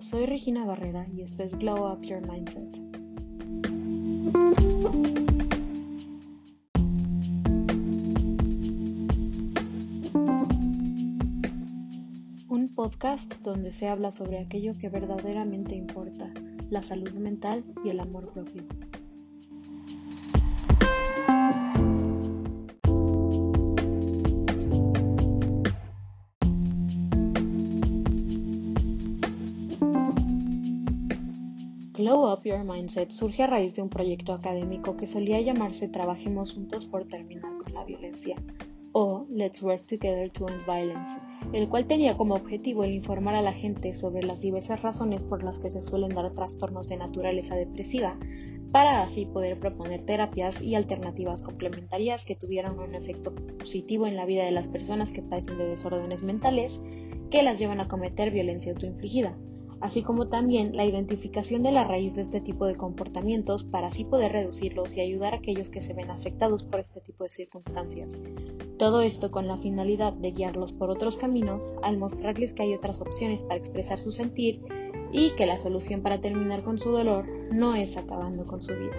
soy Regina Barrera y esto es Glow Up Your Mindset. Un podcast donde se habla sobre aquello que verdaderamente importa, la salud mental y el amor propio. Glow Up Your Mindset surge a raíz de un proyecto académico que solía llamarse Trabajemos Juntos por Terminar con la Violencia o Let's Work Together to End Violence, el cual tenía como objetivo el informar a la gente sobre las diversas razones por las que se suelen dar trastornos de naturaleza depresiva, para así poder proponer terapias y alternativas complementarias que tuvieran un efecto positivo en la vida de las personas que padecen de desórdenes mentales que las llevan a cometer violencia autoinfligida así como también la identificación de la raíz de este tipo de comportamientos para así poder reducirlos y ayudar a aquellos que se ven afectados por este tipo de circunstancias. Todo esto con la finalidad de guiarlos por otros caminos al mostrarles que hay otras opciones para expresar su sentir y que la solución para terminar con su dolor no es acabando con su vida.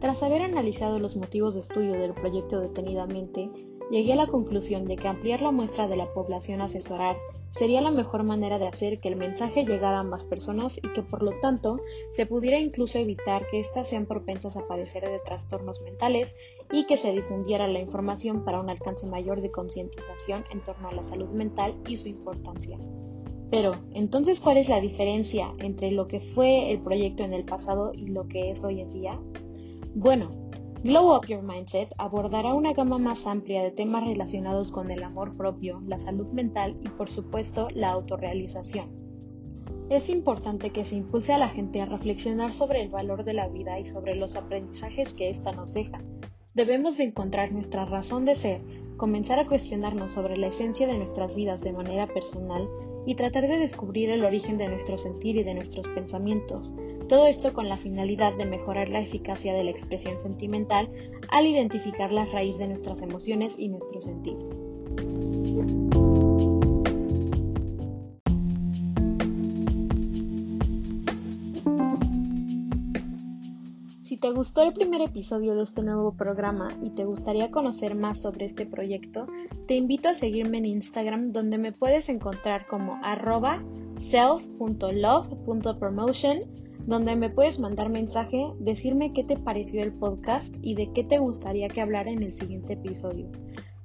Tras haber analizado los motivos de estudio del proyecto detenidamente, llegué a la conclusión de que ampliar la muestra de la población a asesorar sería la mejor manera de hacer que el mensaje llegara a más personas y que por lo tanto se pudiera incluso evitar que éstas sean propensas a padecer de trastornos mentales y que se difundiera la información para un alcance mayor de concientización en torno a la salud mental y su importancia. Pero, entonces, ¿cuál es la diferencia entre lo que fue el proyecto en el pasado y lo que es hoy en día? Bueno, Glow Up Your Mindset abordará una gama más amplia de temas relacionados con el amor propio, la salud mental y por supuesto la autorrealización. Es importante que se impulse a la gente a reflexionar sobre el valor de la vida y sobre los aprendizajes que ésta nos deja. Debemos de encontrar nuestra razón de ser, comenzar a cuestionarnos sobre la esencia de nuestras vidas de manera personal y tratar de descubrir el origen de nuestro sentir y de nuestros pensamientos, todo esto con la finalidad de mejorar la eficacia de la expresión sentimental al identificar la raíz de nuestras emociones y nuestro sentir. Te gustó el primer episodio de este nuevo programa y te gustaría conocer más sobre este proyecto, te invito a seguirme en Instagram donde me puedes encontrar como arroba self.love.promotion donde me puedes mandar mensaje, decirme qué te pareció el podcast y de qué te gustaría que hablara en el siguiente episodio.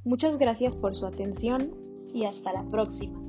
Muchas gracias por su atención y hasta la próxima.